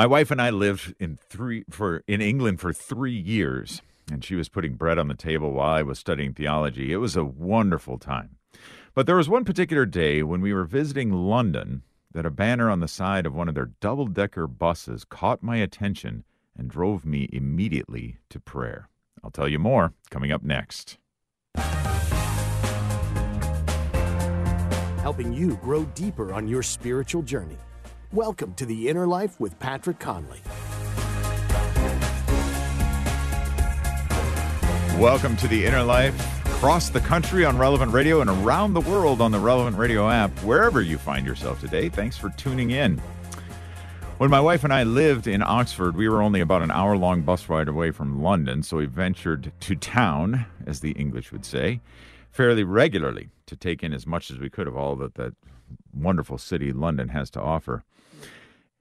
My wife and I lived in three for in England for three years, and she was putting bread on the table while I was studying theology. It was a wonderful time. But there was one particular day when we were visiting London that a banner on the side of one of their double decker buses caught my attention and drove me immediately to prayer. I'll tell you more coming up next. Helping you grow deeper on your spiritual journey. Welcome to the Inner Life with Patrick Conley. Welcome to the Inner Life across the country on Relevant Radio and around the world on the Relevant Radio app, wherever you find yourself today. Thanks for tuning in. When my wife and I lived in Oxford, we were only about an hour long bus ride away from London, so we ventured to town, as the English would say, fairly regularly to take in as much as we could of all that that wonderful city London has to offer.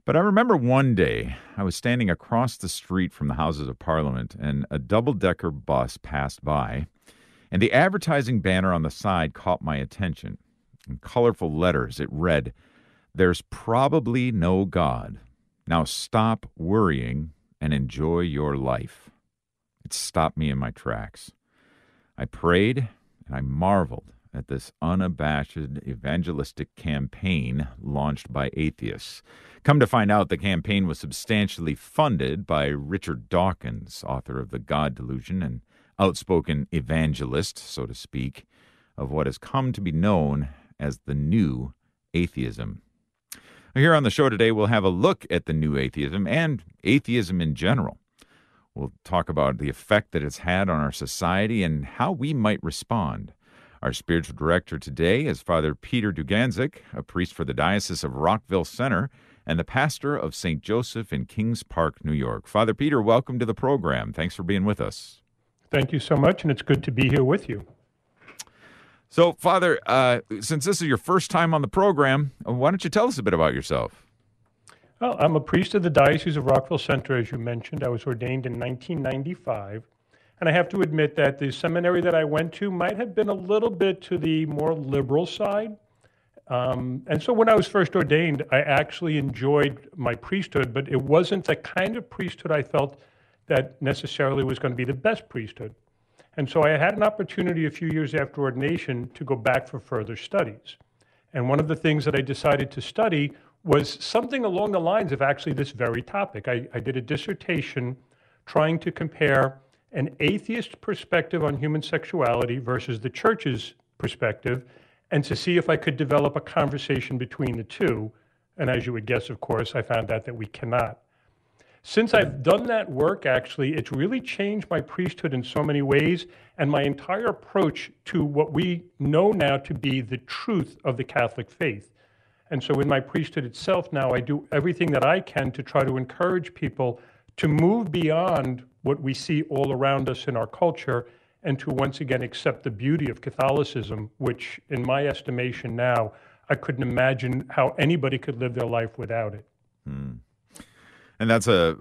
But I remember one day I was standing across the street from the Houses of Parliament and a double decker bus passed by, and the advertising banner on the side caught my attention. In colorful letters, it read, There's probably no God. Now stop worrying and enjoy your life. It stopped me in my tracks. I prayed and I marveled at this unabashed evangelistic campaign launched by atheists. Come to find out, the campaign was substantially funded by Richard Dawkins, author of The God Delusion and outspoken evangelist, so to speak, of what has come to be known as the New Atheism. Here on the show today, we'll have a look at the New Atheism and atheism in general. We'll talk about the effect that it's had on our society and how we might respond. Our spiritual director today is Father Peter Dugandzic, a priest for the Diocese of Rockville Centre and the pastor of St. Joseph in Kings Park, New York. Father Peter, welcome to the program. Thanks for being with us. Thank you so much, and it's good to be here with you. So, Father, uh, since this is your first time on the program, why don't you tell us a bit about yourself? Well, I'm a priest of the Diocese of Rockville Centre, as you mentioned. I was ordained in 1995. And I have to admit that the seminary that I went to might have been a little bit to the more liberal side. Um, and so when I was first ordained, I actually enjoyed my priesthood, but it wasn't the kind of priesthood I felt that necessarily was going to be the best priesthood. And so I had an opportunity a few years after ordination to go back for further studies. And one of the things that I decided to study was something along the lines of actually this very topic. I, I did a dissertation trying to compare an atheist perspective on human sexuality versus the church's perspective, and to see if I could develop a conversation between the two. And as you would guess, of course, I found out that we cannot. Since I've done that work, actually, it's really changed my priesthood in so many ways and my entire approach to what we know now to be the truth of the Catholic faith. And so, in my priesthood itself now, I do everything that I can to try to encourage people to move beyond what we see all around us in our culture and to once again accept the beauty of Catholicism, which, in my estimation now, I couldn't imagine how anybody could live their life without it. Hmm. And that's a,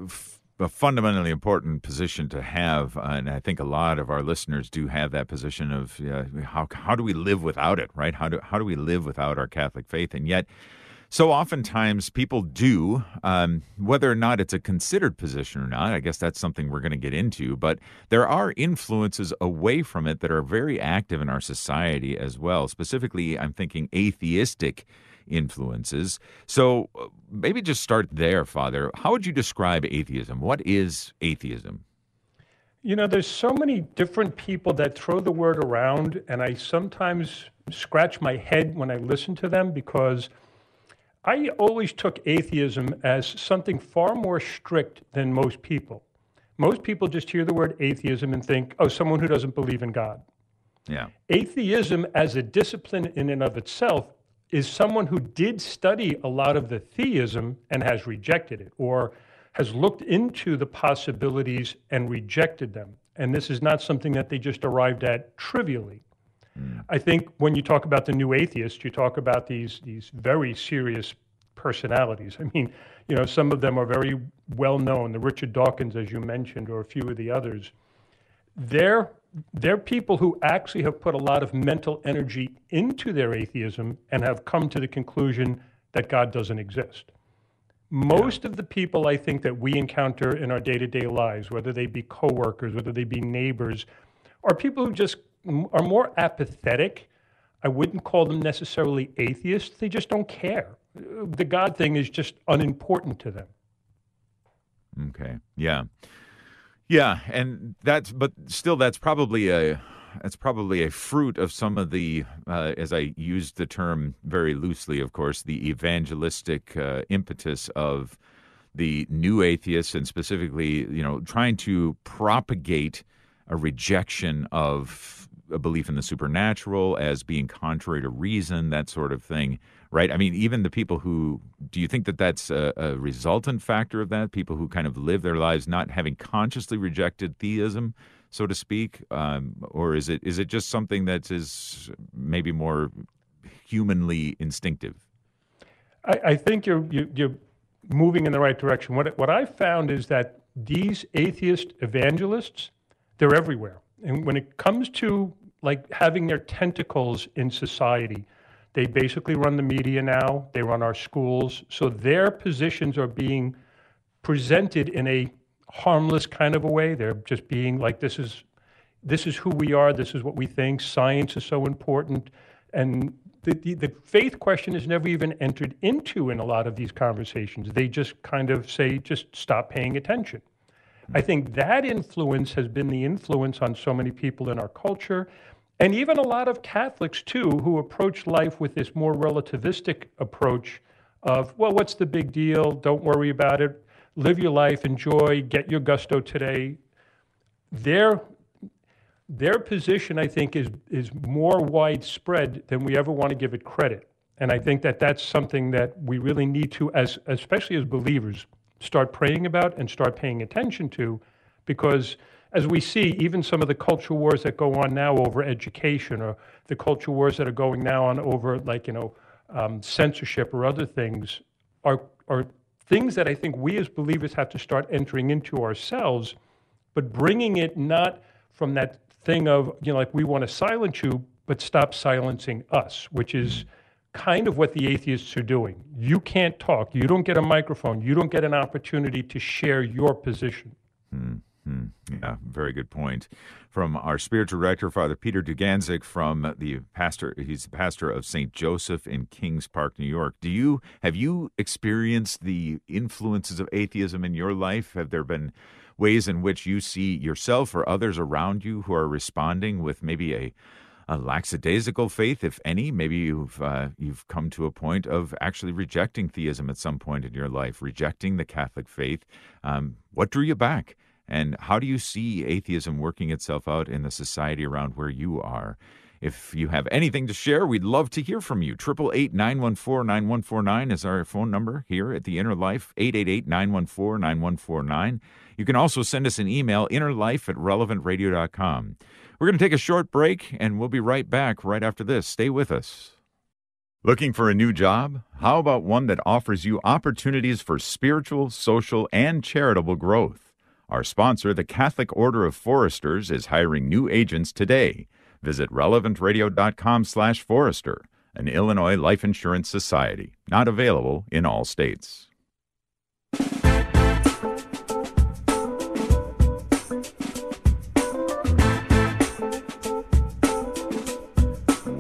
a fundamentally important position to have, uh, and I think a lot of our listeners do have that position of uh, how how do we live without it, right? How do how do we live without our Catholic faith? And yet, so oftentimes people do, um, whether or not it's a considered position or not, I guess that's something we're going to get into, but there are influences away from it that are very active in our society as well. Specifically, I'm thinking atheistic influences. So uh, maybe just start there, Father. How would you describe atheism? What is atheism? You know, there's so many different people that throw the word around, and I sometimes scratch my head when I listen to them because – I always took atheism as something far more strict than most people. Most people just hear the word atheism and think, oh, someone who doesn't believe in God. Yeah. Atheism as a discipline in and of itself is someone who did study a lot of the theism and has rejected it or has looked into the possibilities and rejected them. And this is not something that they just arrived at trivially. I think when you talk about the new atheists, you talk about these these very serious personalities. I mean, you know, some of them are very well known. The Richard Dawkins, as you mentioned, or a few of the others. They're they're people who actually have put a lot of mental energy into their atheism and have come to the conclusion that God doesn't exist. Most of the people I think that we encounter in our day to day lives, whether they be coworkers, whether they be neighbors, are people who just are more apathetic. I wouldn't call them necessarily atheists. They just don't care. The God thing is just unimportant to them. Okay. Yeah. Yeah, and that's but still that's probably a that's probably a fruit of some of the uh, as I used the term very loosely, of course, the evangelistic uh, impetus of the new atheists and specifically, you know, trying to propagate a rejection of a belief in the supernatural as being contrary to reason, that sort of thing right? I mean, even the people who do you think that that's a, a, resultant factor of that? People who kind of live their lives not having consciously rejected theism, so to speak, um, or is it is it just something that is maybe more humanly instinctive? I, I think you're you, you're moving in the right direction. What what I found is that these atheist evangelists, they're everywhere, and when it comes to like having their tentacles in society they basically run the media now, they run our schools. So their positions are being presented in a harmless kind of a way. They're just being like, this is, this is who we are, this is what we think, science is so important. And the, the, the faith question is never even entered into in a lot of these conversations. They just kind of say, just stop paying attention. I think that influence has been the influence on so many people in our culture. And even a lot of Catholics, too, who approach life with this more relativistic approach of, well, what's the big deal? Don't worry about it. Live your life, enjoy, get your gusto today. Their, their position, I think, is, is more widespread than we ever want to give it credit. And I think that that's something that we really need to, as, especially as believers, start praying about and start paying attention to because as we see, even some of the culture wars that go on now over education, or the culture wars that are going now on over, like you know, um, censorship or other things, are are things that I think we as believers have to start entering into ourselves, but bringing it not from that thing of you know, like we want to silence you, but stop silencing us, which is kind of what the atheists are doing. You can't talk. You don't get a microphone. You don't get an opportunity to share your position. Hmm. Hmm. Yeah, very good point. From our spiritual director, Father Peter Dugandzic, from the pastor, he's the pastor of St. Joseph in Kings Park, New York. Do you have you experienced the influences of atheism in your life? Have there been ways in which you see yourself or others around you who are responding with maybe a a lackadaisical faith, if any. Maybe you've uh, you've come to a point of actually rejecting theism at some point in your life, rejecting the Catholic faith. Um, what drew you back? And how do you see atheism working itself out in the society around where you are? If you have anything to share, we'd love to hear from you. 888 914 9149 is our phone number here at The Inner Life, 888 914 9149. You can also send us an email, innerlife at relevantradio.com. We're going to take a short break, and we'll be right back right after this. Stay with us. Looking for a new job? How about one that offers you opportunities for spiritual, social, and charitable growth? Our sponsor, the Catholic Order of Foresters, is hiring new agents today. Visit relevantradio.com/forester, an Illinois life insurance society, not available in all states.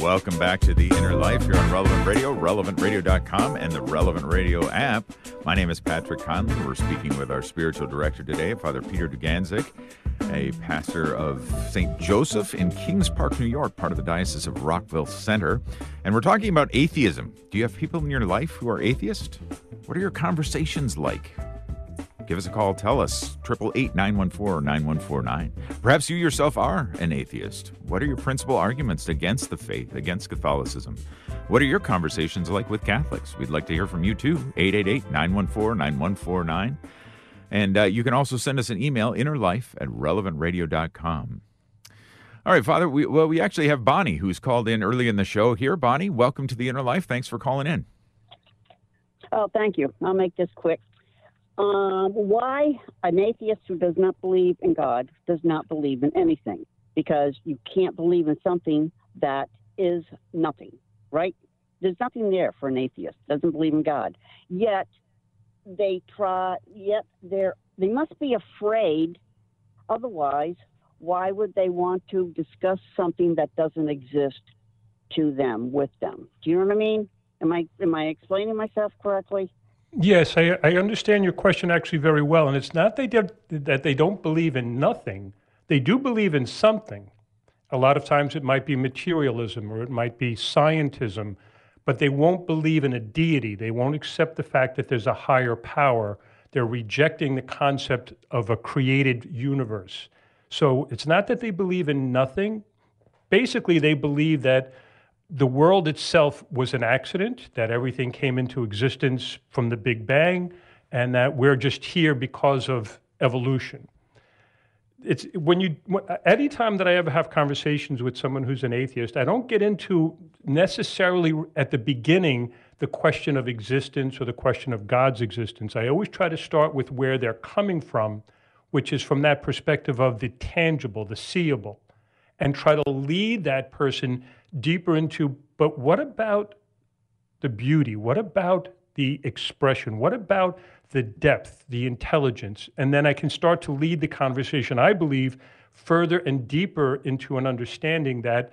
Welcome back to The Inner Life here on Relevant Radio, relevantradio.com, and the Relevant Radio app. My name is Patrick Conley. We're speaking with our spiritual director today, Father Peter Dugandzic, a pastor of St. Joseph in Kings Park, New York, part of the Diocese of Rockville Centre. And we're talking about atheism. Do you have people in your life who are atheist? What are your conversations like? Give us a call. Tell us. 888 914 9149. Perhaps you yourself are an atheist. What are your principal arguments against the faith, against Catholicism? What are your conversations like with Catholics? We'd like to hear from you too. 888 914 9149. And uh, you can also send us an email, innerlife at relevantradio.com. All right, Father. We, well, we actually have Bonnie who's called in early in the show here. Bonnie, welcome to the Inner Life. Thanks for calling in. Oh, thank you. I'll make this quick. Um, why an atheist who does not believe in God does not believe in anything? Because you can't believe in something that is nothing, right? There's nothing there for an atheist, doesn't believe in God. Yet, they try. Yet they're they must be afraid. Otherwise, why would they want to discuss something that doesn't exist to them with them? Do you know what I mean? Am I am I explaining myself correctly? Yes, I, I understand your question actually very well. And it's not they did, that they don't believe in nothing, they do believe in something. A lot of times it might be materialism or it might be scientism, but they won't believe in a deity. They won't accept the fact that there's a higher power. They're rejecting the concept of a created universe. So it's not that they believe in nothing. Basically, they believe that the world itself was an accident, that everything came into existence from the Big Bang, and that we're just here because of evolution. It's when you any time that I ever have conversations with someone who's an atheist, I don't get into necessarily at the beginning the question of existence or the question of God's existence. I always try to start with where they're coming from, which is from that perspective of the tangible, the seeable, and try to lead that person deeper into, but what about the beauty? What about the expression? What about the depth, the intelligence? And then I can start to lead the conversation, I believe, further and deeper into an understanding that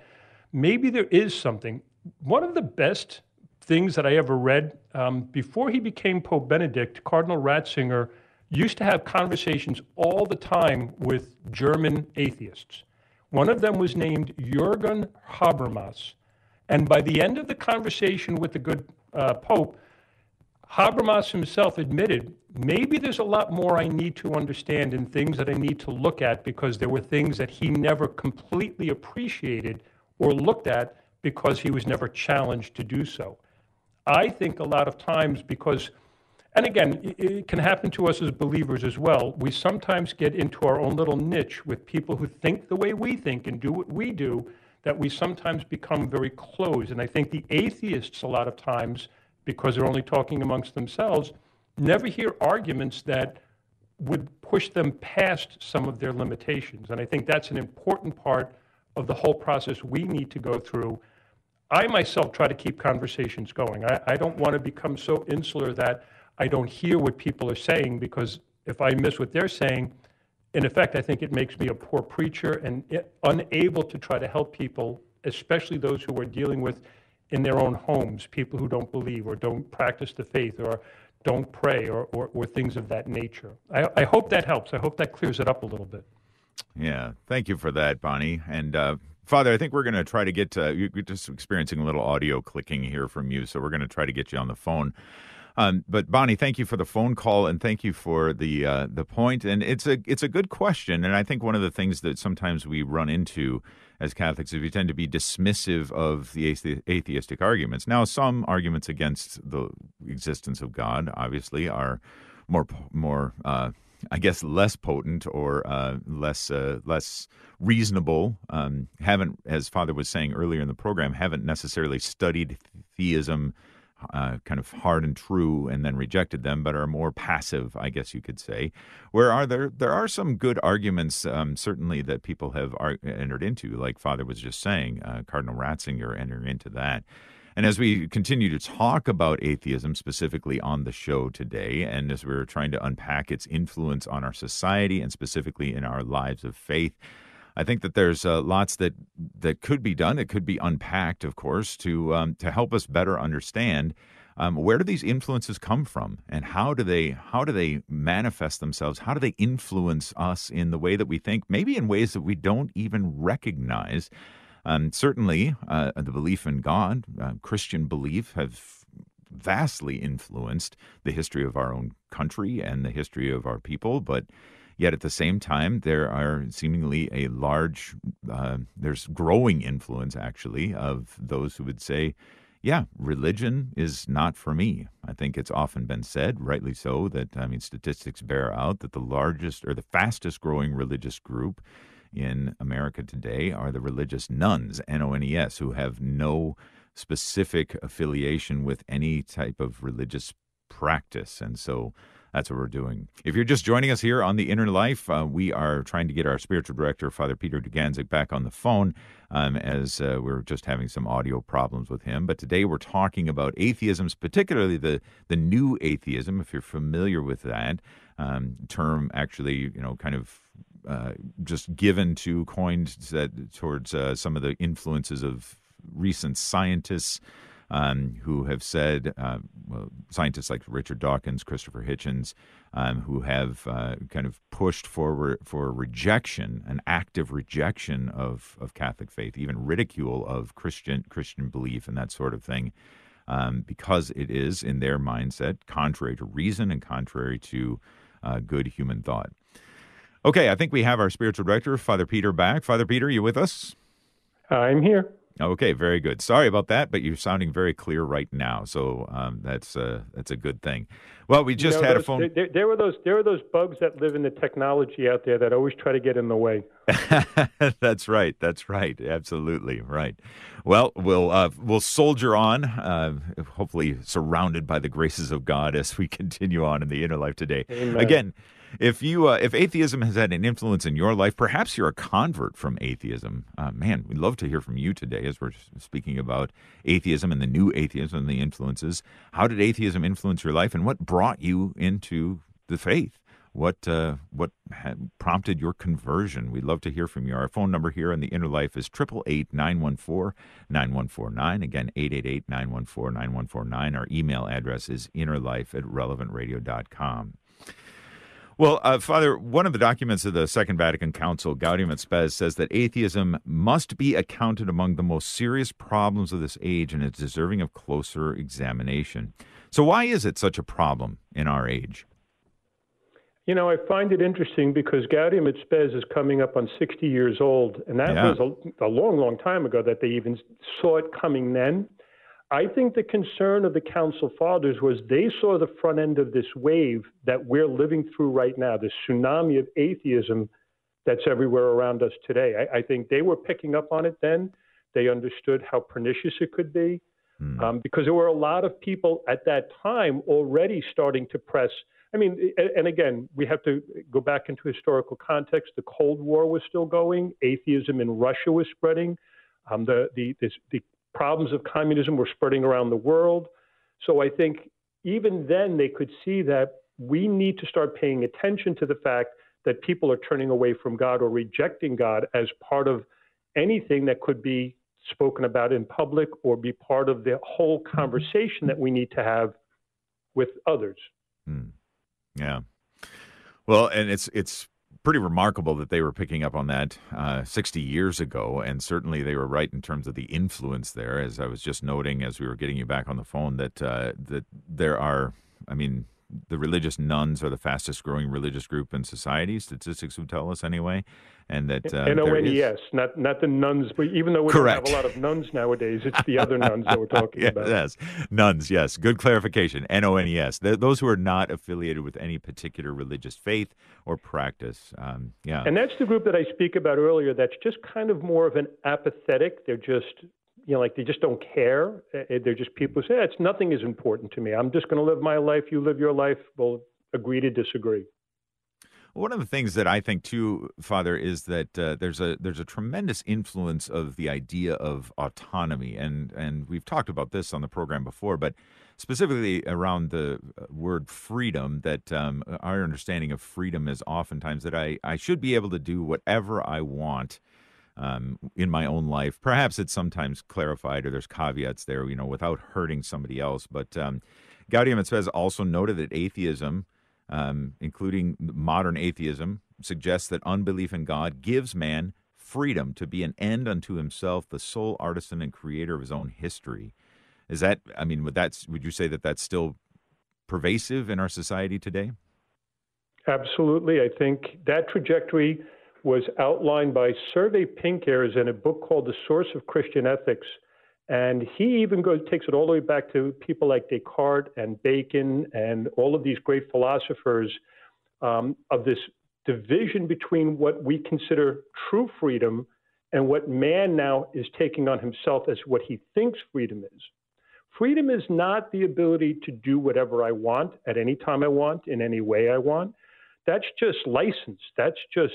maybe there is something. One of the best things that I ever read um, before he became Pope Benedict, Cardinal Ratzinger used to have conversations all the time with German atheists. One of them was named Jürgen Habermas. And by the end of the conversation with the good uh, Pope, Habermas himself admitted maybe there's a lot more I need to understand and things that I need to look at because there were things that he never completely appreciated or looked at because he was never challenged to do so. I think a lot of times because and again, it can happen to us as believers as well. We sometimes get into our own little niche with people who think the way we think and do what we do, that we sometimes become very closed. And I think the atheists, a lot of times, because they're only talking amongst themselves, never hear arguments that would push them past some of their limitations. And I think that's an important part of the whole process we need to go through. I myself try to keep conversations going. I, I don't want to become so insular that I don't hear what people are saying because if I miss what they're saying, in effect, I think it makes me a poor preacher and unable to try to help people, especially those who are dealing with in their own homes, people who don't believe or don't practice the faith or don't pray or, or, or things of that nature. I, I, hope that helps. I hope that clears it up a little bit. Yeah, thank you for that, Bonnie. And uh, Father, I think we're going to try to get uh, you're just experiencing a little audio clicking here from you, so we're going to try to get you on the phone. Um, but Bonnie, thank you for the phone call and thank you for the uh, the point. And it's a it's a good question. And I think one of the things that sometimes we run into as Catholics is we tend to be dismissive of the atheistic arguments. Now, some arguments against the existence of God obviously are more more. Uh, I guess less potent or uh, less uh, less reasonable. Um, haven't, as Father was saying earlier in the program, haven't necessarily studied theism uh, kind of hard and true and then rejected them, but are more passive, I guess you could say. Where are there there are some good arguments, um, certainly that people have ar- entered into, like Father was just saying, uh, Cardinal Ratzinger entering into that. And as we continue to talk about atheism specifically on the show today, and as we're trying to unpack its influence on our society and specifically in our lives of faith, I think that there's uh, lots that that could be done. It could be unpacked, of course, to um, to help us better understand um, where do these influences come from, and how do they how do they manifest themselves? How do they influence us in the way that we think? Maybe in ways that we don't even recognize. Um, certainly, uh, the belief in God, uh, Christian belief, have vastly influenced the history of our own country and the history of our people, but Yet at the same time, there are seemingly a large, uh, there's growing influence actually of those who would say, yeah, religion is not for me. I think it's often been said, rightly so, that, I mean, statistics bear out that the largest or the fastest growing religious group in America today are the religious nuns, N O N E S, who have no specific affiliation with any type of religious practice. And so That's what we're doing. If you're just joining us here on the Inner Life, uh, we are trying to get our spiritual director, Father Peter Dugandzic, back on the phone um, as uh, we're just having some audio problems with him. But today we're talking about atheisms, particularly the, the new atheism, if you're familiar with that um, term, actually, you know, kind of uh, just given to, coined that, towards uh, some of the influences of recent scientists um, who have said, uh, well, scientists like Richard Dawkins, Christopher Hitchens, um, who have uh, kind of pushed forward for rejection, an active rejection of, of Catholic faith, even ridicule of Christian Christian belief and that sort of thing, um, because it is, in their mindset, contrary to reason and contrary to uh, good human thought. Okay, I think we have our spiritual director, Father Peter, back. Father Peter, you with us? I'm here. Okay, very good. Sorry about that, but you're sounding very clear right now, so um, that's uh, that's a good thing. Well, we just you know, had those, a phone. There, there, were those there were those bugs that live in the technology out there that always try to get in the way. that's right. That's right. Absolutely right. Well, we'll uh, we'll soldier on, uh, hopefully surrounded by the graces of God as we continue on in the inner life today. Amen. Again, if you uh, if atheism has had an influence in your life, perhaps you're a convert from atheism. Uh, man, we'd love to hear from you today as we're speaking about atheism and the new atheism and the influences. How did atheism influence your life, and what brought you into the faith? What uh, what prompted your conversion? We'd love to hear from you. Our phone number here in the Inner Life is 888-914-9149. Again, 888-914-9149. Our email address is innerlife at relevantradio.com. Well, uh, Father, one of the documents of the Second Vatican Council, Gaudium et Spes, says that atheism must be accounted among the most serious problems of this age and is deserving of closer examination. So, why is it such a problem in our age? You know, I find it interesting because Gaudium et Spes is coming up on 60 years old, and that Yeah. was a, a long, long time ago that they even saw it coming then. I think the concern of the Council Fathers was they saw the front end of this wave that we're living through right now, this tsunami of atheism that's everywhere around us today. I, I think they were picking up on it then. They understood how pernicious it could be Hmm. um, because there were a lot of people at that time already starting to press. I mean, and, and again, we have to go back into historical context. The Cold War was still going. Atheism in Russia was spreading. Um, the the this, the problems of communism were spreading around the world. So I think even then they could see that we need to start paying attention to the fact that people are turning away from God or rejecting God as part of anything that could be spoken about in public or be part of the whole conversation that we need to have with others. Hmm. Yeah. Well, and it's it's pretty remarkable that they were picking up on that uh, 60 years ago, and certainly they were right in terms of the influence there. As I was just noting as we were getting you back on the phone, that uh, that there are, I mean, the religious nuns are the fastest growing religious group in society. Statistics would tell us anyway, and that uh, N O N E S, not not the nuns. But even though we Correct. don't have a lot of nuns nowadays, it's the other nuns that we're talking Yeah, about. Yes, nuns. Yes, good clarification. N O N E S. Those who are not affiliated with any particular religious faith or practice. Um, yeah. And that's the group that I speak about earlier. That's just kind of more of an apathetic. They're just, you know, like they just don't care. Uh, They're just people who say, "It's nothing is important to me. I'm just going to live my life. You live your life. We'll agree to disagree." One of the things that I think too, Father, is that uh, there's a there's a tremendous influence of the idea of autonomy, and and we've talked about this on the program before, but specifically around the uh, word freedom. That um, our understanding of freedom is oftentimes that I I should be able to do whatever I want. Um, in my own life, perhaps it's sometimes clarified or there's caveats there, you know, without hurting somebody else. But um, Gaudium et Spes also noted that atheism um, including modern atheism, suggests that unbelief in God gives man freedom to be an end unto himself, the sole artisan and creator of his own history. Is that? I mean, would that? Would you say that that's still pervasive in our society today? Absolutely. I think that trajectory was outlined by Servais Pinckaers in a book called The Source of Christian Ethics. And he even goes takes it all the way back to people like Descartes and Bacon and all of these great philosophers um, of this division between what we consider true freedom and what man now is taking on himself as what he thinks freedom is. Freedom is not the ability to do whatever I want at any time I want in any way I want. That's just license. That's just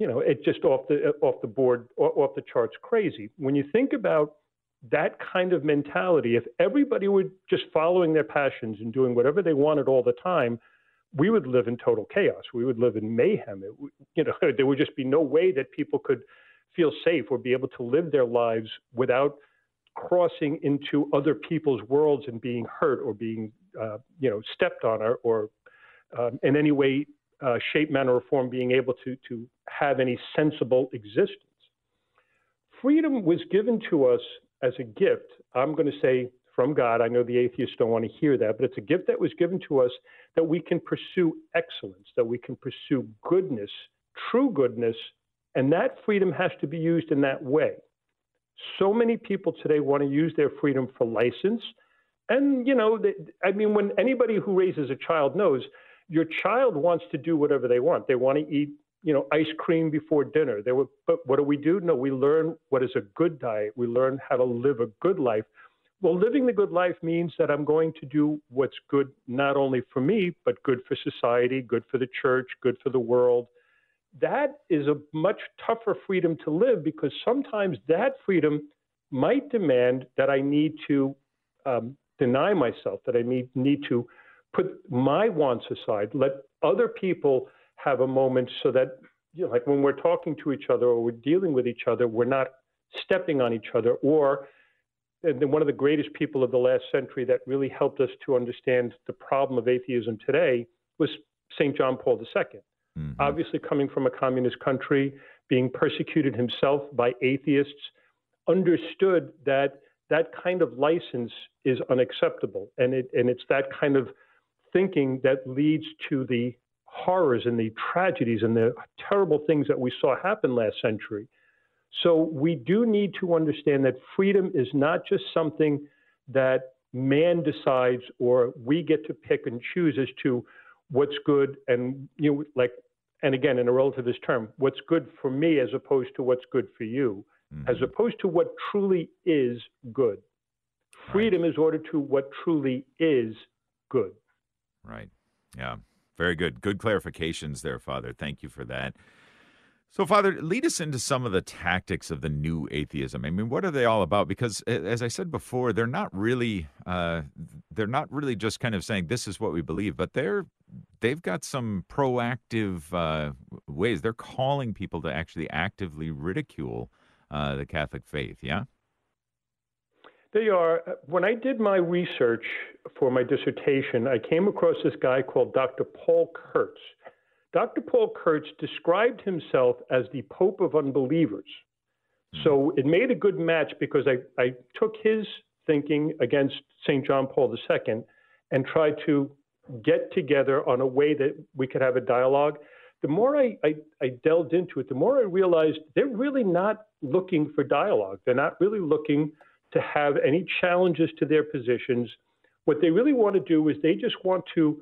you know it's just off the off the board off the charts crazy. When you think about that kind of mentality, if everybody were just following their passions and doing whatever they wanted all the time, we would live in total chaos. We would live in mayhem. It, you know, there would just be no way that people could feel safe or be able to live their lives without crossing into other people's worlds and being hurt or being, uh, you know, stepped on or, or um, in any way, uh, shape, manner, or form, being able to to have any sensible existence. Freedom was given to us as a gift. I'm going to say from God. I know the atheists don't want to hear that, but it's a gift that was given to us that we can pursue excellence, that we can pursue goodness, true goodness, and that freedom has to be used in that way. So many people today want to use their freedom for license. And, you know, they, I mean, when anybody who raises a child knows your child wants to do whatever they want. They want to eat, you know, ice cream before dinner. They were, but what do we do? No, we learn what is a good diet. We learn how to live a good life. Well, living the good life means that I'm going to do what's good not only for me, but good for society, good for the church, good for the world. That is a much tougher freedom to live because sometimes that freedom might demand that I need to um, deny myself, that I need, need to put my wants aside, let other people have a moment so that, you know, like when we're talking to each other or we're dealing with each other, we're not stepping on each other or and one of the greatest people of the last century that really helped us to understand the problem of atheism today was St. John Paul II. Mm-hmm. Obviously, coming from a communist country, being persecuted himself by atheists, understood that that kind of license is unacceptable. And, it, and it's that kind of thinking that leads to the horrors and the tragedies and the terrible things that we saw happen last century. So we do need to understand that freedom is not just something that man decides or we get to pick and choose as to what's good and you know like and again in a relativist term what's good for me as opposed to what's good for you mm-hmm. as opposed to what truly is good freedom right. is ordered to what truly is good right yeah very good good clarifications there father thank you for that so, Father, lead us into some of the tactics of the new atheism. I mean, what are they all about? Because, as I said before, they're not really uh, they're not really just kind of saying this is what we believe, but they're they've got some proactive uh, ways. They're calling people to actually actively ridicule uh, the Catholic faith. Yeah. They are. When I did my research for my dissertation, I came across this guy called Dr. Paul Kurtz. Dr. Paul Kurtz described himself as the Pope of unbelievers. Hmm. So it made a good match because I, I took his thinking against St. John Paul II and tried to get together on a way that we could have a dialogue. The more I, I, I delved into it, the more I realized they're really not looking for dialogue. They're not really looking to have any challenges to their positions. What they really want to do is they just want to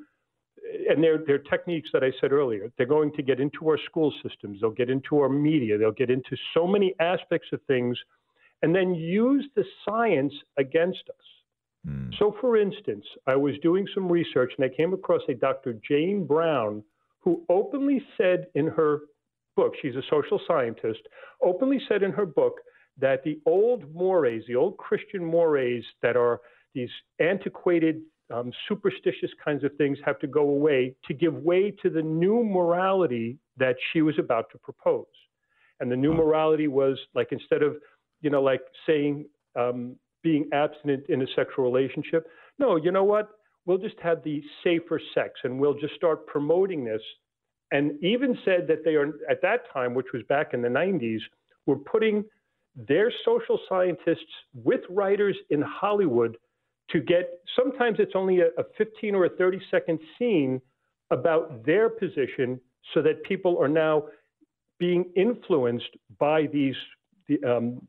and they're, they're techniques that I said earlier. They're going to get into our school systems, they'll get into our media, they'll get into so many aspects of things, and then use the science against us. Mm. So, for instance, I was doing some research and I came across a Dr. Jane Brown who openly said in her book, she's a social scientist, openly said in her book that the old mores, the old Christian mores that are these antiquated um, superstitious kinds of things have to go away to give way to the new morality that she was about to propose. And the new morality was like instead of, you know, like saying um, being abstinent in a sexual relationship, no, you know what? We'll just have the safer sex and we'll just start promoting this. And even said that they are, at that time, which was back in the 90s, were putting their social scientists with writers in Hollywood to get sometimes it's only a, a 15 or a 30 second scene about their position so that people are now being influenced by these um,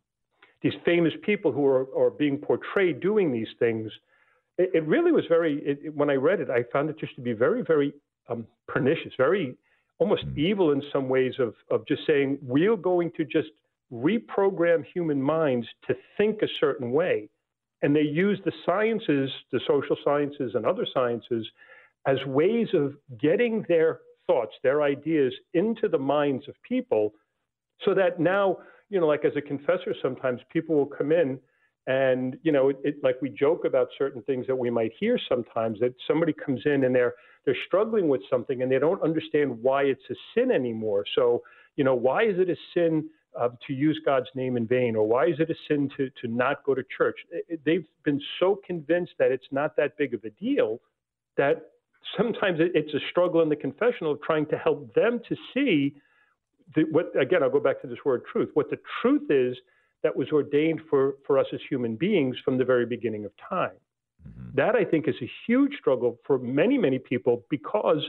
these famous people who are, are being portrayed doing these things. It, it really was very. It, when I read it, I found it just to be very, very um, pernicious, very almost mm. evil in some ways. Of of just saying we're going to just reprogram human minds to think a certain way and they use the sciences, the social sciences and other sciences, as ways of getting their thoughts, their ideas into the minds of people so that now, you know, like as a confessor, sometimes people will come in and, you know, it, it, like we joke about certain things that we might hear sometimes that somebody comes in and they're, they're struggling with something and they don't understand why it's a sin anymore. So, you know, why is it a sin uh, to use God's name in vain, or why is it a sin to, to not go to church? They've been so convinced that it's not that big of a deal that sometimes it's a struggle in the confessional of trying to help them to see the, what, again, I'll go back to this word truth. What the truth is that was ordained for, for us as human beings from the very beginning of time. Mm-hmm. That I think is a huge struggle for many, many people because,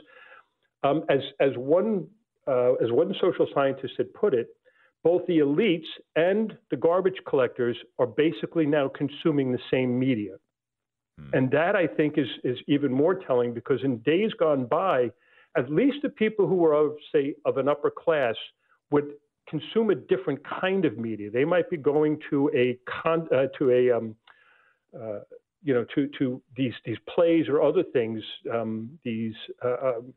um, as as one uh, as one social scientist had put it, both the elites and the garbage collectors are basically now consuming the same media. Hmm. And that I think is, is even more telling because in days gone by, at least the people who were of, say, of an upper class would consume a different kind of media. They might be going to a con, uh, to a um, uh, you know to to these these plays or other things, um, these uh, um,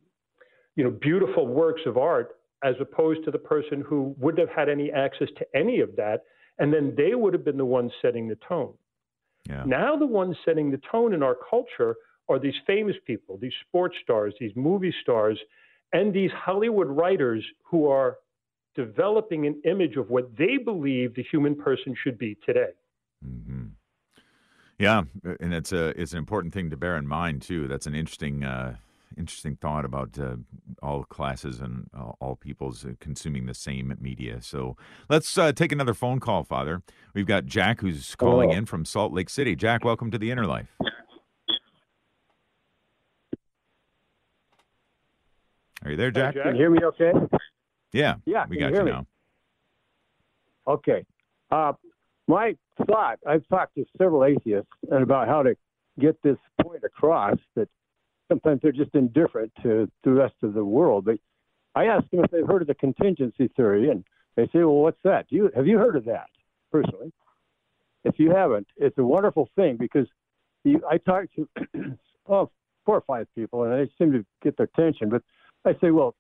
you know beautiful works of art as opposed to the person who wouldn't have had any access to any of that. And then they would have been the ones setting the tone. Yeah. Now, the ones setting the tone in our culture are these famous people, these sports stars, these movie stars, and these Hollywood writers who are developing an image of what they believe the human person should be today. Mm-hmm. Yeah, and it's a it's an important thing to bear in mind too. That's an interesting uh, interesting thought about uh, all classes and uh, all peoples uh, consuming the same media. So let's uh, take another phone call, Father. We've got Jack who's calling Hello. in from Salt Lake City. Jack, welcome to the Inner Life. Are you there, Jack? Can you hear me okay? Yeah. Yeah. We got you, you now. Okay. Uh, my thought, I've talked to several atheists and about how to get this point across that sometimes they're just indifferent to the rest of the world. But I ask them if they've heard of the contingency theory, and they say, "Well, what's that? Do you have you heard of that personally?" If you haven't, it's a wonderful thing because you, I talk to oh, four or five people, and they seem to get their attention. But I say, "Well,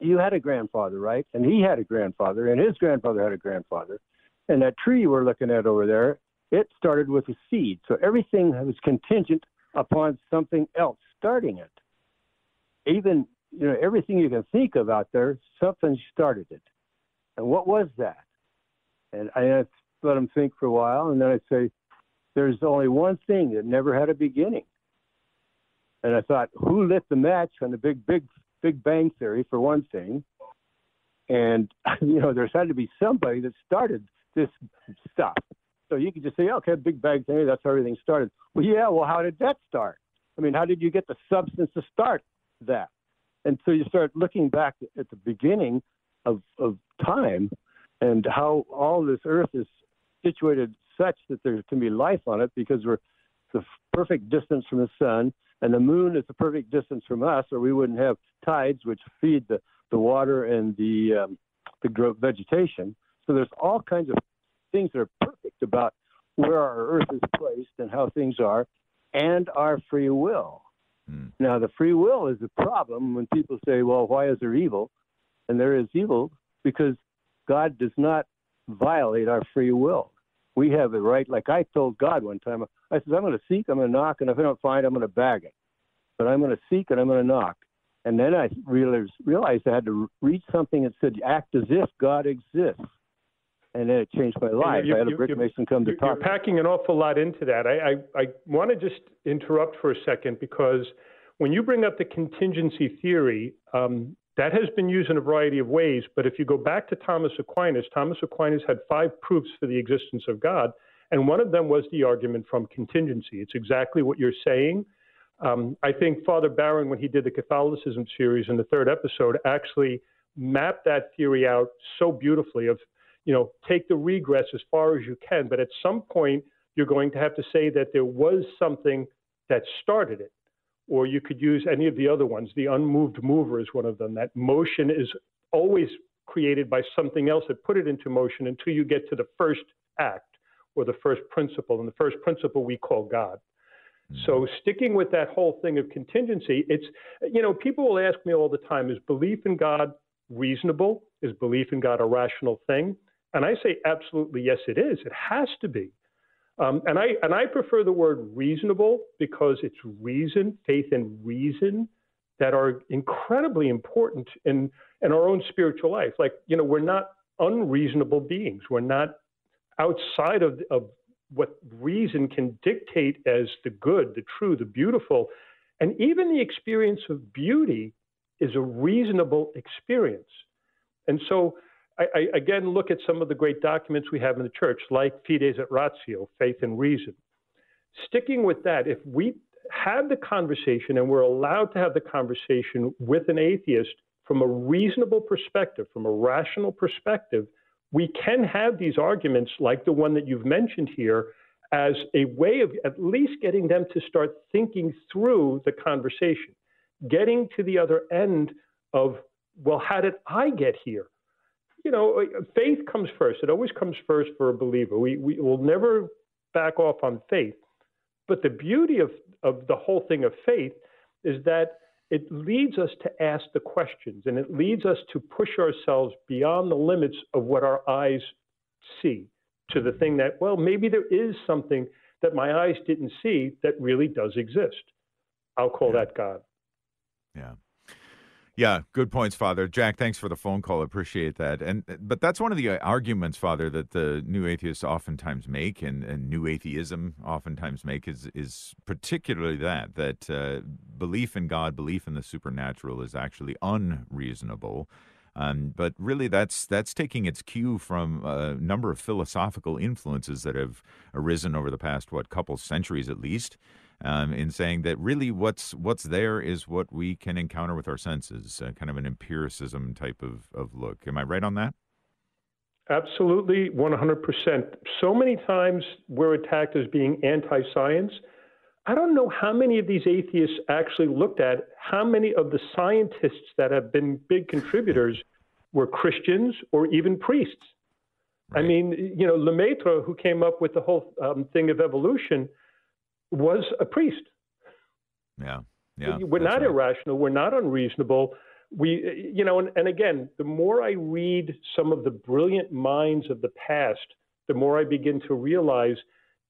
you had a grandfather, right? And he had a grandfather, and his grandfather had a grandfather, and that tree we're looking at over there." It started with a seed, so everything was contingent upon something else starting it. Even you know everything you can think of out there, something started it. And what was that? And I let them think for a while, and then I say, "There's only one thing that never had a beginning." And I thought, who lit the match on the big, big, Big Bang Theory for one thing? And you know, there's had to be somebody that started this stuff. So you could just say, okay, Big Bang Theory, that's how everything started. Well, yeah, well, how did that start? I mean, how did you get the substance to start that? And so you start looking back at the beginning of, of time and how all this earth is situated such that there can be life on it because we're the perfect distance from the sun and the moon is the perfect distance from us or we wouldn't have tides which feed the, the water and the, um, the vegetation. So there's all kinds of things that are perfect about where our earth is placed and how things are and our free will. Mm. Now, the free will is a problem when people say, well, why is there evil? And there is evil because God does not violate our free will. We have a right, like I told God one time, I said, I'm going to seek, I'm going to knock, and if I don't find, I'm going to bag it. But I'm going to seek and I'm going to knock. And then I realized, realized I had to read something that said, act as if God exists and then it changed my life. You, I had a brick mason come to talk. You're packing an awful lot into that. I, I, I want to just interrupt for a second because when you bring up the contingency theory, um, that has been used in a variety of ways. But if you go back to Thomas Aquinas, Thomas Aquinas had five proofs for the existence of God, and one of them was the argument from contingency. It's exactly what you're saying. Um, I think Father Barron, when he did the Catholicism series in the third episode, actually mapped that theory out so beautifully of you know, take the regress as far as you can. But at some point, you're going to have to say that there was something that started it. Or you could use any of the other ones. The unmoved mover is one of them. That motion is always created by something else that put it into motion until you get to the first act, or the first principle. And the first principle we call God. Mm-hmm. So sticking with that whole thing of contingency, it's you know people will ask me all the time: Is belief in God reasonable? Is belief in God a rational thing? And I say absolutely yes, it is. It has to be. Um, and I and I prefer the word reasonable because it's reason, faith, and reason that are incredibly important in in our own spiritual life. Like you know, we're not unreasonable beings. We're not outside of, of what reason can dictate as the good, the true, the beautiful. And even the experience of beauty is a reasonable experience. And so I, I, again look at some of the great documents we have in the church, like Fides et Ratio, faith and reason. Sticking with that, if we have the conversation and we're allowed to have the conversation with an atheist from a reasonable perspective, from a rational perspective, we can have these arguments like the one that you've mentioned here as a way of at least getting them to start thinking through the conversation, getting to the other end of, well, how did I get here? You know, faith comes first. It always comes first for a believer. We, we will never back off on faith. But the beauty of, of the whole thing of faith is that it leads us to ask the questions and it leads us to push ourselves beyond the limits of what our eyes see to the thing that, well, maybe there is something that my eyes didn't see that really does exist. I'll call yeah. that God. Yeah. Yeah, good points, Father. Jack, thanks for the phone call. I appreciate that. And but that's one of the uh, arguments, Father, that the new atheists oftentimes make, and, and new atheism oftentimes make, is is particularly that that uh, belief in God, belief in the supernatural, is actually unreasonable. Um, but really, that's that's taking its cue from a number of philosophical influences that have arisen over the past what couple centuries at least um, in saying that really what's what's there is what we can encounter with our senses, uh, kind of an empiricism type of, of look. Am I right on that? Absolutely, 100%. So many times we're attacked as being anti science. I don't know how many of these atheists actually looked at how many of the scientists that have been big contributors were Christians or even priests. Right. I mean, you know, Lemaitre, who came up with the whole um, thing of evolution, was a priest. Yeah. Yeah. We're not right. irrational. We're not unreasonable. We, you know, and, and again, the more I read some of the brilliant minds of the past, the more I begin to realize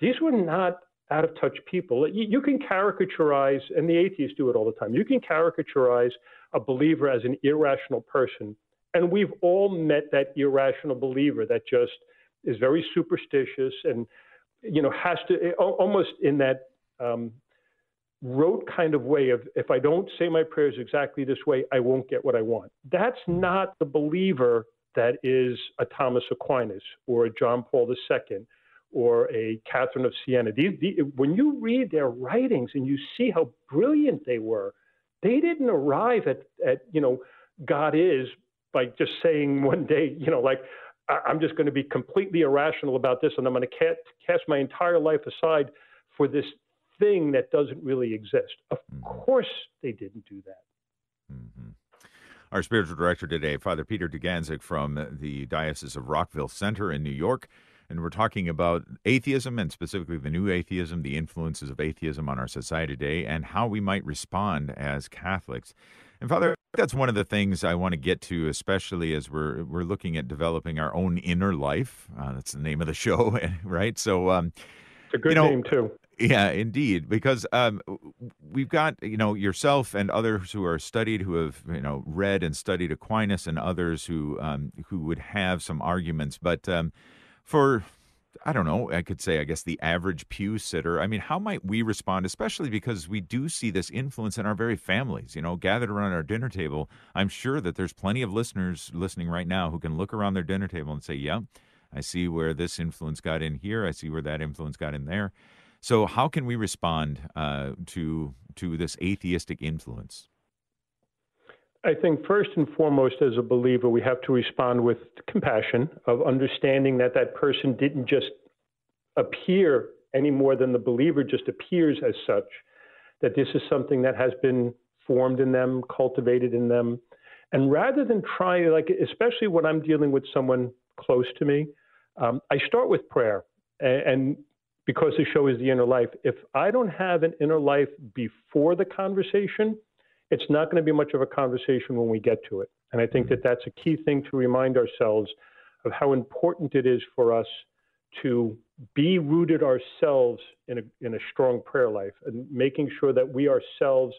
these were not out of touch people. You, you, can caricaturize, and the atheists do it all the time. You can caricaturize a believer as an irrational person. And we've all met that irrational believer that just is very superstitious and, you know, has to almost in that um, rote kind of way of if I don't say my prayers exactly this way, I won't get what I want. That's not the believer that is a Thomas Aquinas or a John Paul II or a Catherine of Siena. These, when you read their writings and you see how brilliant they were, they didn't arrive at, at you know, God is by just saying one day, you know, like, I'm just going to be completely irrational about this and I'm going to cast my entire life aside for this thing that doesn't really exist. Of mm-hmm. course, they didn't do that. Mm-hmm. Our spiritual director today, Father Peter Dugandzic from the Diocese of Rockville Centre in New York. And we're talking about atheism and specifically the new atheism, the influences of atheism on our society today, and how we might respond as Catholics. And Father, that's one of the things I want to get to, especially as we're we're looking at developing our own inner life. Uh, that's the name of the show, right? So, um, it's a good you know, name too. Yeah, indeed, because um, we've got you know yourself and others who are studied, who have you know read and studied Aquinas, and others who um, who would have some arguments. But um, for I don't know, I could say, I guess the average pew sitter. I mean, how might we respond, especially because we do see this influence in our very families, you know, gathered around our dinner table. I'm sure that there's plenty of listeners listening right now who can look around their dinner table and say, yeah, I see where this influence got in here. I see where that influence got in there. So, how can we respond uh, to to this atheistic influence? I think first and foremost, as a believer, we have to respond with compassion of understanding that that person didn't just appear any more than the believer just appears as such. That this is something that has been formed in them, cultivated in them, and rather than try, like especially when I'm dealing with someone close to me, um, I start with prayer and, because the show is the inner life, if I don't have an inner life before the conversation, it's not going to be much of a conversation when we get to it. And I think that mm-hmm. that's a key thing to remind ourselves of how important it is for us to be rooted ourselves in a, in a strong prayer life and making sure that we ourselves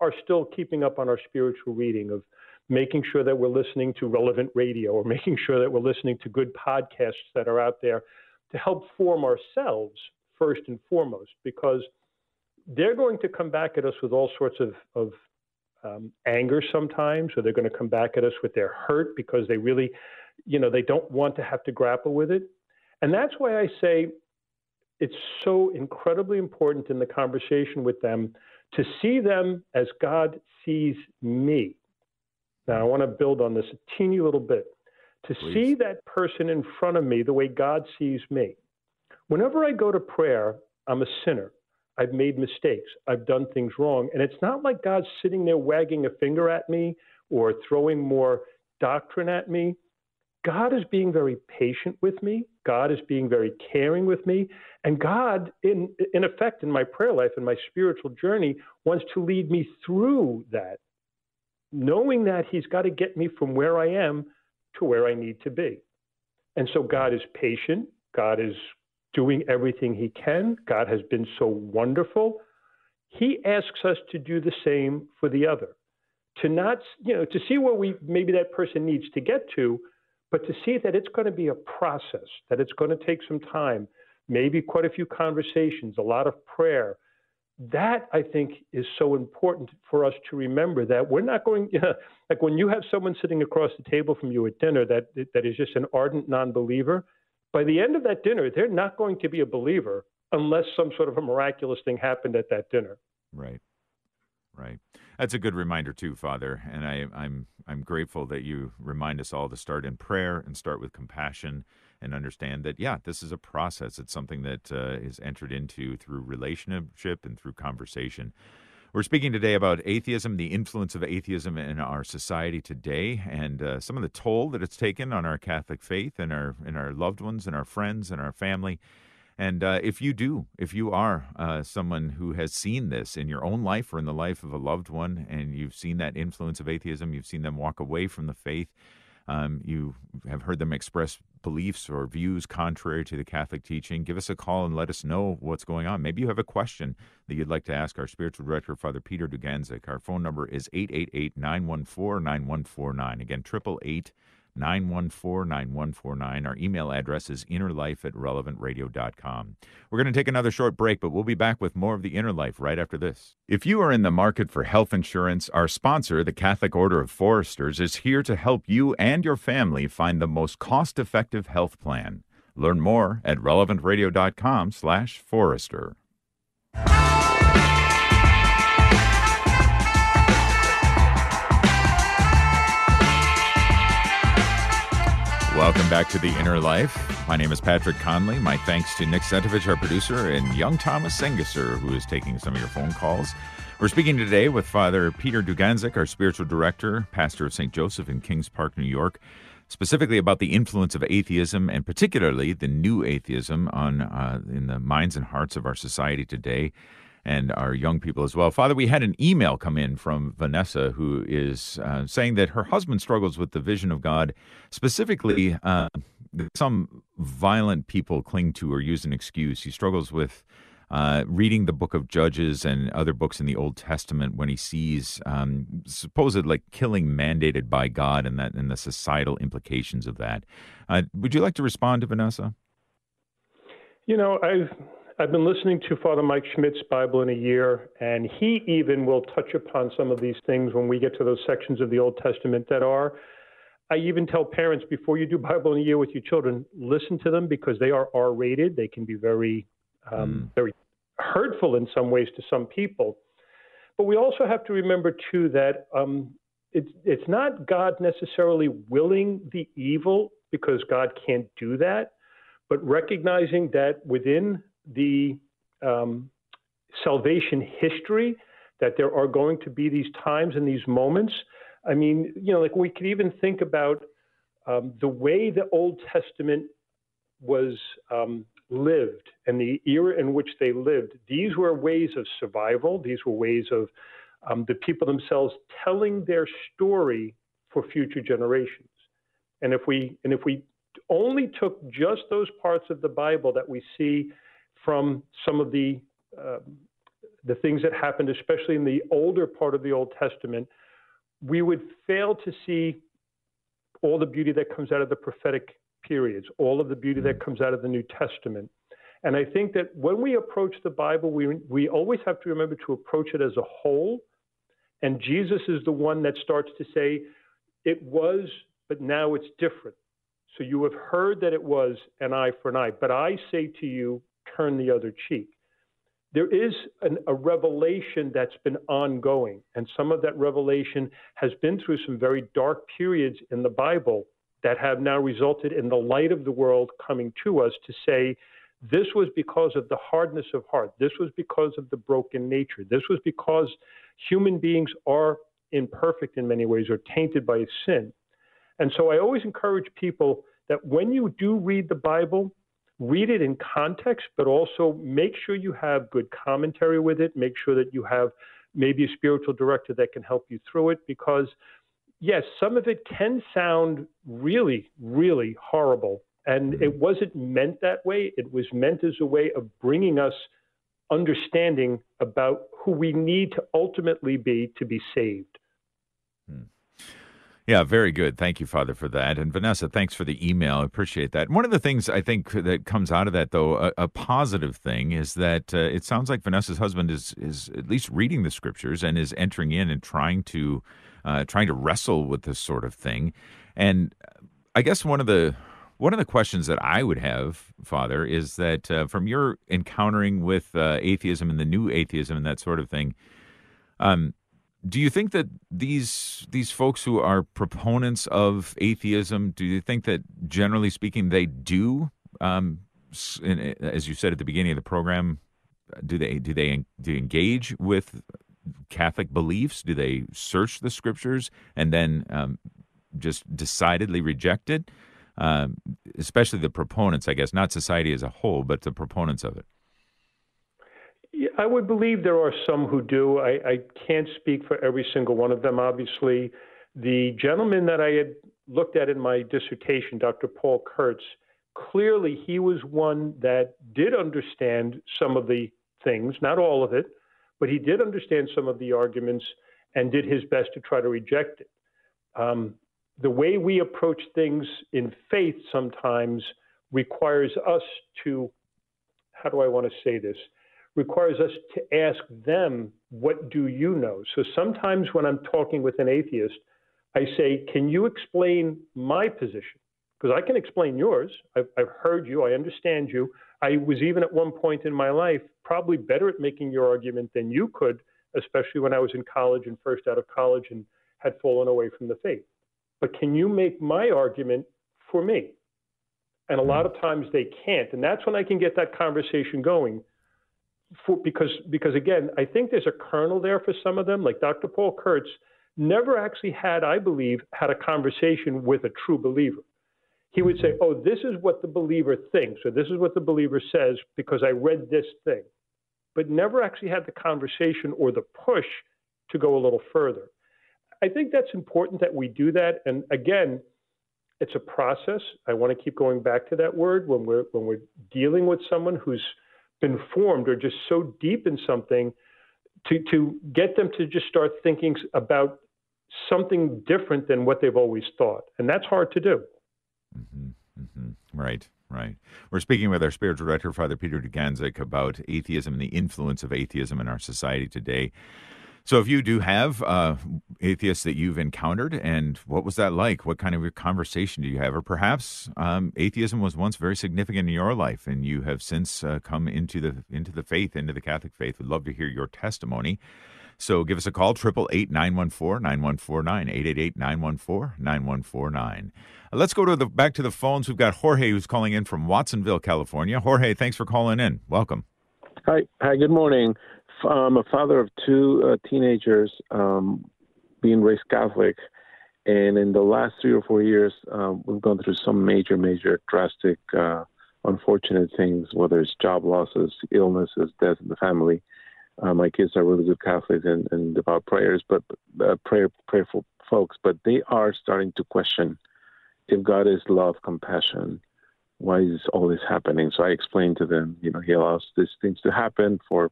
are still keeping up on our spiritual reading of making sure that we're listening to relevant radio or making sure that we're listening to good podcasts that are out there to help form ourselves first and foremost because they're going to come back at us with all sorts of, of um, anger sometimes, or they're going to come back at us with their hurt because they really, you know, they don't want to have to grapple with it. And that's why I say it's so incredibly important in the conversation with them to see them as God sees me. Now, I want to build on this a teeny little bit. To Please. see that person in front of me the way God sees me. Whenever I go to prayer, I'm a sinner. I've made mistakes. I've done things wrong. And it's not like God's sitting there wagging a finger at me or throwing more doctrine at me. God is being very patient with me. God is being very caring with me. And God, in, in effect, in my prayer life and my spiritual journey, wants to lead me through that, knowing that He's got to get me from where I am to where I need to be. And so God is patient. God is doing everything He can. God has been so wonderful. He asks us to do the same for the other, to not, you know, to see where we maybe that person needs to get to but to see that it's going to be a process, that it's going to take some time, maybe quite a few conversations, a lot of prayer. That I think is so important for us to remember that we're not going you know, like when you have someone sitting across the table from you at dinner that that is just an ardent non-believer. By the end of that dinner, they're not going to be a believer unless some sort of a miraculous thing happened at that dinner. Right. Right. That's a good reminder too, Father. And I, am I'm, I'm grateful that you remind us all to start in prayer and start with compassion and understand that yeah, this is a process. It's something that uh, is entered into through relationship and through conversation. We're speaking today about atheism, the influence of atheism in our society today, and uh, some of the toll that it's taken on our Catholic faith and our and our loved ones and our friends and our family. And uh, if you do, if you are uh, someone who has seen this in your own life or in the life of a loved one, and you've seen that influence of atheism, you've seen them walk away from the faith, um, you have heard them express beliefs or views contrary to the Catholic teaching, give us a call and let us know what's going on. Maybe you have a question that you'd like to ask our spiritual director, Father Peter Dugandzic. Our phone number is 888 914 9149. Again, 888 914 9149. Our email address is innerlife at relevantradio.com. We're going to take another short break, but we'll be back with more of the inner life right after this. If you are in the market for health insurance, our sponsor, the Catholic Order of Foresters, is here to help you and your family find the most cost-effective health plan. Learn more at relevantradio.com slash forester. Welcome back to The Inner Life. My name is Patrick Conley. My thanks to Nick Sentovich, our producer, and young Thomas Sengesser, who is taking some of your phone calls. We're speaking today with Father Peter Dugandzic, our spiritual director, pastor of St. Joseph in Kings Park, New York, specifically about the influence of atheism and particularly the new atheism on uh, in the minds and hearts of our society today and our young people as well. Father, we had an email come in from Vanessa who is uh, saying that her husband struggles with the vision of God, specifically, uh, some violent people cling to or use an excuse. He struggles with. Uh, reading the book of Judges and other books in the Old Testament when he sees um, supposed like killing mandated by God and that and the societal implications of that. Uh, would you like to respond to Vanessa? You know, I've I've been listening to Father Mike Schmitz's Bible in a year, and he even will touch upon some of these things when we get to those sections of the Old Testament that are. I even tell parents before you do Bible in a year with your children, listen to them because they are R-rated. They can be very, um, mm. very hurtful in some ways to some people. But we also have to remember too that um, it's it's not God necessarily willing the evil because God can't do that, but recognizing that within the um, salvation history that there are going to be these times and these moments. I mean, you know, like we could even think about um, the way the Old Testament was um, lived and the era in which they lived, these were ways of survival. These were ways of um, the people themselves telling their story for future generations. And if we and if we only took just those parts of the Bible that we see from some of the uh, the things that happened, especially in the older part of the Old Testament, we would fail to see all the beauty that comes out of the prophetic periods, all of the beauty that comes out of the New Testament. And I think that when we approach the Bible, we, we always have to remember to approach it as a whole. And Jesus is the one that starts to say, it was, but now it's different. So you have heard that it was an eye for an eye, but I say to you, turn the other cheek. There is an, a revelation that's been ongoing, and some of that revelation has been through some very dark periods in the Bible that have now resulted in the light of the world coming to us to say, this was because of the hardness of heart. This was because of the broken nature. This was because human beings are imperfect in many ways or tainted by sin. And so I always encourage people that when you do read the Bible, read it in context, but also make sure you have good commentary with it. Make sure that you have maybe a spiritual director that can help you through it because, yes, some of it can sound really, really horrible. And mm-hmm. it wasn't meant that way. It was meant as a way of bringing us understanding about who we need to ultimately be to be saved. Yeah, very good. Thank you, Father, for that. And Vanessa, thanks for the email. I appreciate that. One of the things I think that comes out of that, though, a, a positive thing, is that uh, it sounds like Vanessa's husband is is at least reading the scriptures and is entering in and trying to uh, trying to wrestle with this sort of thing. And I guess one of the one of the questions that I would have, Father, is that uh, from your encountering with uh, atheism and the new atheism and that sort of thing, um, do you think that these these folks who are proponents of atheism, do you think that generally speaking they do, um, as you said at the beginning of the program, do they do they do they engage with Catholic beliefs? Do they search the scriptures and then um, just decidedly reject it? Um, especially the proponents, I guess, not society as a whole, but the proponents of it. I would believe there are some who do. I, I, can't speak for every single one of them, obviously. The gentleman that I had looked at in my dissertation, Dr. Paul Kurtz, clearly he was one that did understand some of the things, not all of it, but he did understand some of the arguments and did his best to try to reject it. Um, the way we approach things in faith sometimes requires us to, how do I want to say this? Requires us to ask them, what do you know? So sometimes when I'm talking with an atheist, I say, can you explain my position? Because I can explain yours. I've, I've heard you. I understand you. I was even at one point in my life probably better at making your argument than you could, especially when I was in college and first out of college and had fallen away from the faith but can you make my argument for me? And a lot of times they can't. And that's when I can get that conversation going. For, because, because again, I think there's a kernel there for some of them, like Dr. Paul Kurtz never actually had, I believe, had a conversation with a true believer. He would say, Oh, this is what the believer thinks, or this is what the believer says because I read this thing, but never actually had the conversation or the push to go a little further. I think that's important that we do that. And again, it's a process. I want to keep going back to that word when we're when we're dealing with someone who's been formed or just so deep in something to to get them to just start thinking about something different than what they've always thought, and that's hard to do. Mm-hmm, mm-hmm. Right. Right. We're speaking with our spiritual director, Father Peter Dugandzic, about atheism and the influence of atheism in our society today. So, if you do have uh, atheists that you've encountered, and what was that like? What kind of conversation do you have? Or perhaps um, atheism was once very significant in your life, and you have since uh, come into the into the faith, into the Catholic faith. We'd love to hear your testimony. So, give us a call triple eight nine one four nine one four nine eight eight eight nine one four nine one four nine. Let's go to the back to the phones. We've got Jorge who's calling in from Watsonville, California. Jorge, thanks for calling in. Welcome. Hi. Hi. Good morning. I'm a father of two uh, teenagers um, being raised Catholic. And in the last three or four years, um, we've gone through some major, major drastic uh, unfortunate things, whether it's job losses, illnesses, death in the family. Uh, my kids are really good Catholics and, and devout prayers, but uh, prayer prayerful folks. But they are starting to question if God is love, compassion. Why is all this happening? So I explained to them, you know, He allows these things to happen for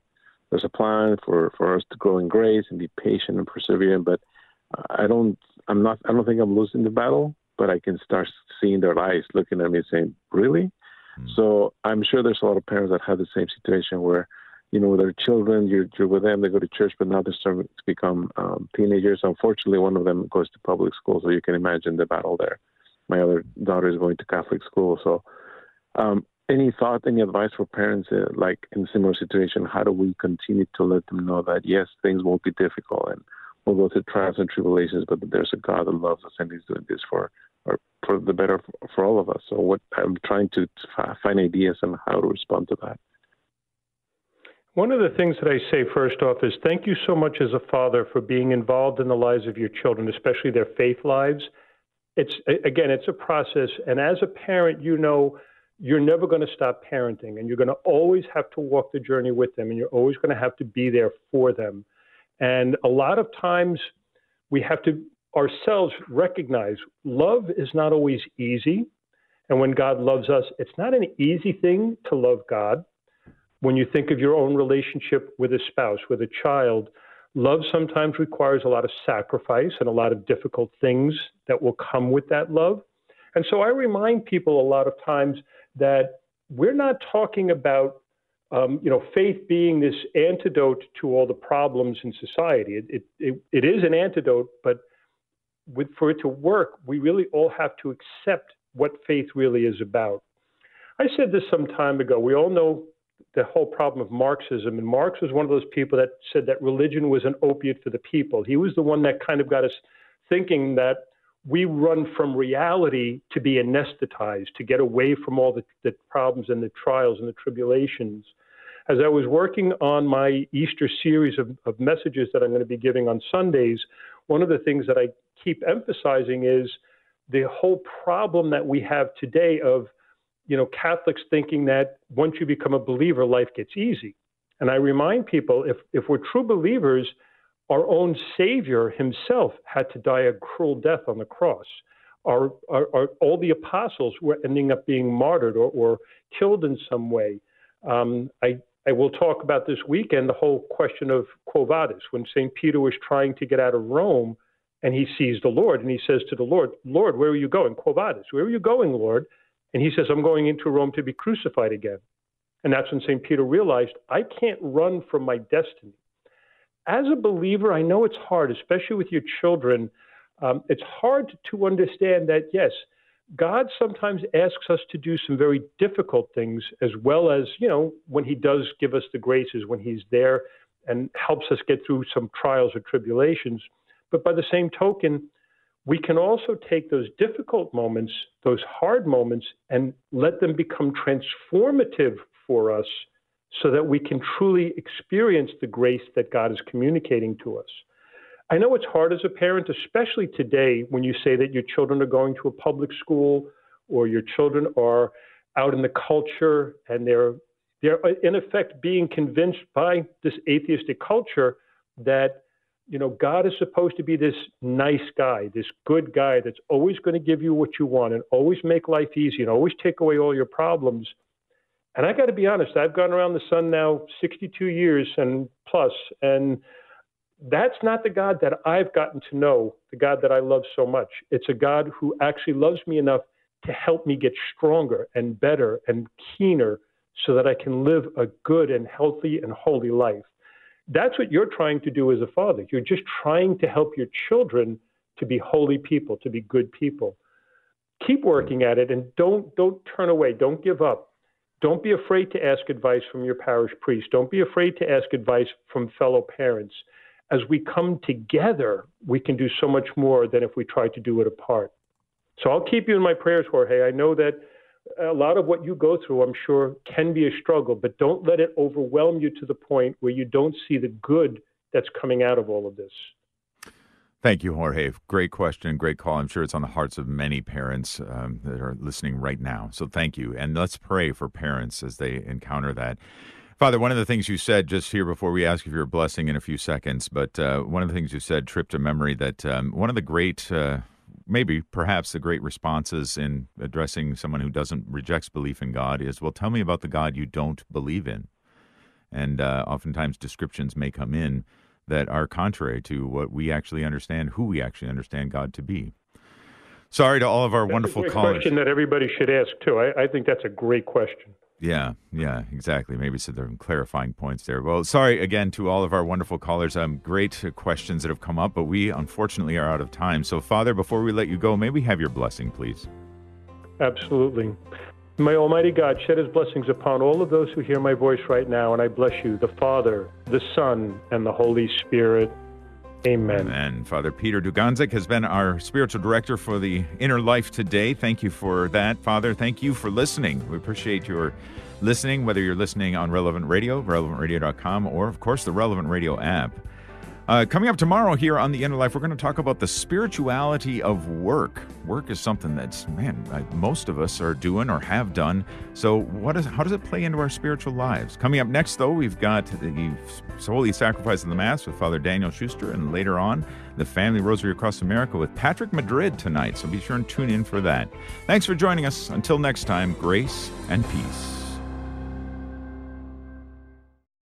there's a plan for for us to grow in grace and be patient and persevere. But I don't, I'm not, I don't think I'm losing the battle, but I can start seeing their eyes looking at me saying, "Really?" Mm. So I'm sure there's a lot of parents that have the same situation where, you know, with their children, you're, you're with them, they go to church, but now they're starting to become um, teenagers. Unfortunately, one of them goes to public school, so you can imagine the battle there. My other daughter is going to Catholic school, so. Um, any thought, any advice for parents uh, like in similar situation? How do we continue to let them know that yes, things will be difficult and we'll go through trials and tribulations, but there's a God that loves us and He's doing this for or for the better for all of us. So what I'm trying to find ideas on how to respond to that. One of the things that I say first off is thank you so much as a father for being involved in the lives of your children, especially their faith lives. It's again, it's a process, and as a parent, you know you're never going to stop parenting, and you're going to always have to walk the journey with them, and you're always going to have to be there for them. And a lot of times, we have to ourselves recognize love is not always easy. And when God loves us, it's not an easy thing to love God. When you think of your own relationship with a spouse, with a child, love sometimes requires a lot of sacrifice and a lot of difficult things that will come with that love. And so I remind people a lot of times that we're not talking about um, you know, faith being this antidote to all the problems in society. It, it, it, it is an antidote, but with, for it to work, we really all have to accept what faith really is about. I said this some time ago. We all know the whole problem of Marxism, and Marx was one of those people that said that religion was an opiate for the people. He was the one that kind of got us thinking that we run from reality to be anesthetized, to get away from all the, the problems and the trials and the tribulations. As I was working on my Easter series of, of messages that I'm going to be giving on Sundays, one of the things that I keep emphasizing is the whole problem that we have today of, you know, Catholics thinking that once you become a believer, life gets easy. And I remind people if, if we're true believers, our own Savior himself had to die a cruel death on the cross. Our, our, our, all the apostles were ending up being martyred or, or killed in some way. Um, I, I will talk about this weekend the whole question of Quo Vadis, when St. Peter was trying to get out of Rome and he sees the Lord and he says to the Lord, Lord, where are you going? Quo Vadis, where are you going, Lord? And he says, I'm going into Rome to be crucified again. And that's when St. Peter realized, I can't run from my destiny as a believer, I know it's hard, especially with your children. Um, it's hard to understand that, yes, God sometimes asks us to do some very difficult things, as well as, you know, when He does give us the graces, when He's there and helps us get through some trials or tribulations. But by the same token, we can also take those difficult moments, those hard moments, and let them become transformative for us so that we can truly experience the grace that God is communicating to us. I know it's hard as a parent, especially today when you say that your children are going to a public school or your children are out in the culture and they're they're uh, in effect being convinced by this atheistic culture that you know God is supposed to be this nice guy, this good guy that's always going to give you what you want and always make life easy and always take away all your problems. And I got to be honest, I've gone around the sun now 62 years and plus, and that's not the God that I've gotten to know, the God that I love so much. It's a God who actually loves me enough to help me get stronger and better and keener so that I can live a good and healthy and holy life. That's what you're trying to do as a father. You're just trying to help your children to be holy people, to be good people. Keep working at it and don't don't turn away. Don't give up. Don't be afraid to ask advice from your parish priest. Don't be afraid to ask advice from fellow parents. As we come together, we can do so much more than if we try to do it apart. So I'll keep you in my prayers, Jorge. I know that a lot of what you go through, I'm sure, can be a struggle, but don't let it overwhelm you to the point where you don't see the good that's coming out of all of this. Thank you, Jorge. Great question, great call. I'm sure it's on the hearts of many parents um, that are listening right now. So thank you. And let's pray for parents as they encounter that. Father, one of the things you said just here before we ask you for your blessing in a few seconds, but uh, one of the things you said tripped to memory that um, one of the great, uh, maybe perhaps the great responses in addressing someone who doesn't rejects belief in God is, well, tell me about the God you don't believe in. And uh, oftentimes descriptions may come in that are contrary to what we actually understand, who we actually understand God to be. Sorry to all of our that's wonderful a callers. question that everybody should ask too. I, I think that's a great question. Yeah, yeah, exactly. Maybe so there are clarifying points there. Well, sorry again to all of our wonderful callers. Um, great questions that have come up, but we unfortunately are out of time. So, Father, before we let you go, may we have your blessing, please? Absolutely. May Almighty God shed his blessings upon all of those who hear my voice right now, and I bless you, the Father, the Son, and the Holy Spirit. Amen. And Father Peter Dugandzic has been our spiritual director for the Inner Life today. Thank you for that, Father. Thank you for listening. We appreciate your listening, whether you're listening on Relevant Radio, relevantradio.com, or, of course, the Relevant Radio app. Uh, coming up tomorrow here on the Inner Life, we're going to talk about the spirituality of work. Work is something that's man, most of us are doing or have done. So, what is how does it play into our spiritual lives? Coming up next, though, we've got the Holy Sacrifice of the Mass with Father Daniel Schuster, and later on, the Family Rosary Across America with Patrick Madrid tonight. So be sure and tune in for that. Thanks for joining us. Until next time, grace and peace.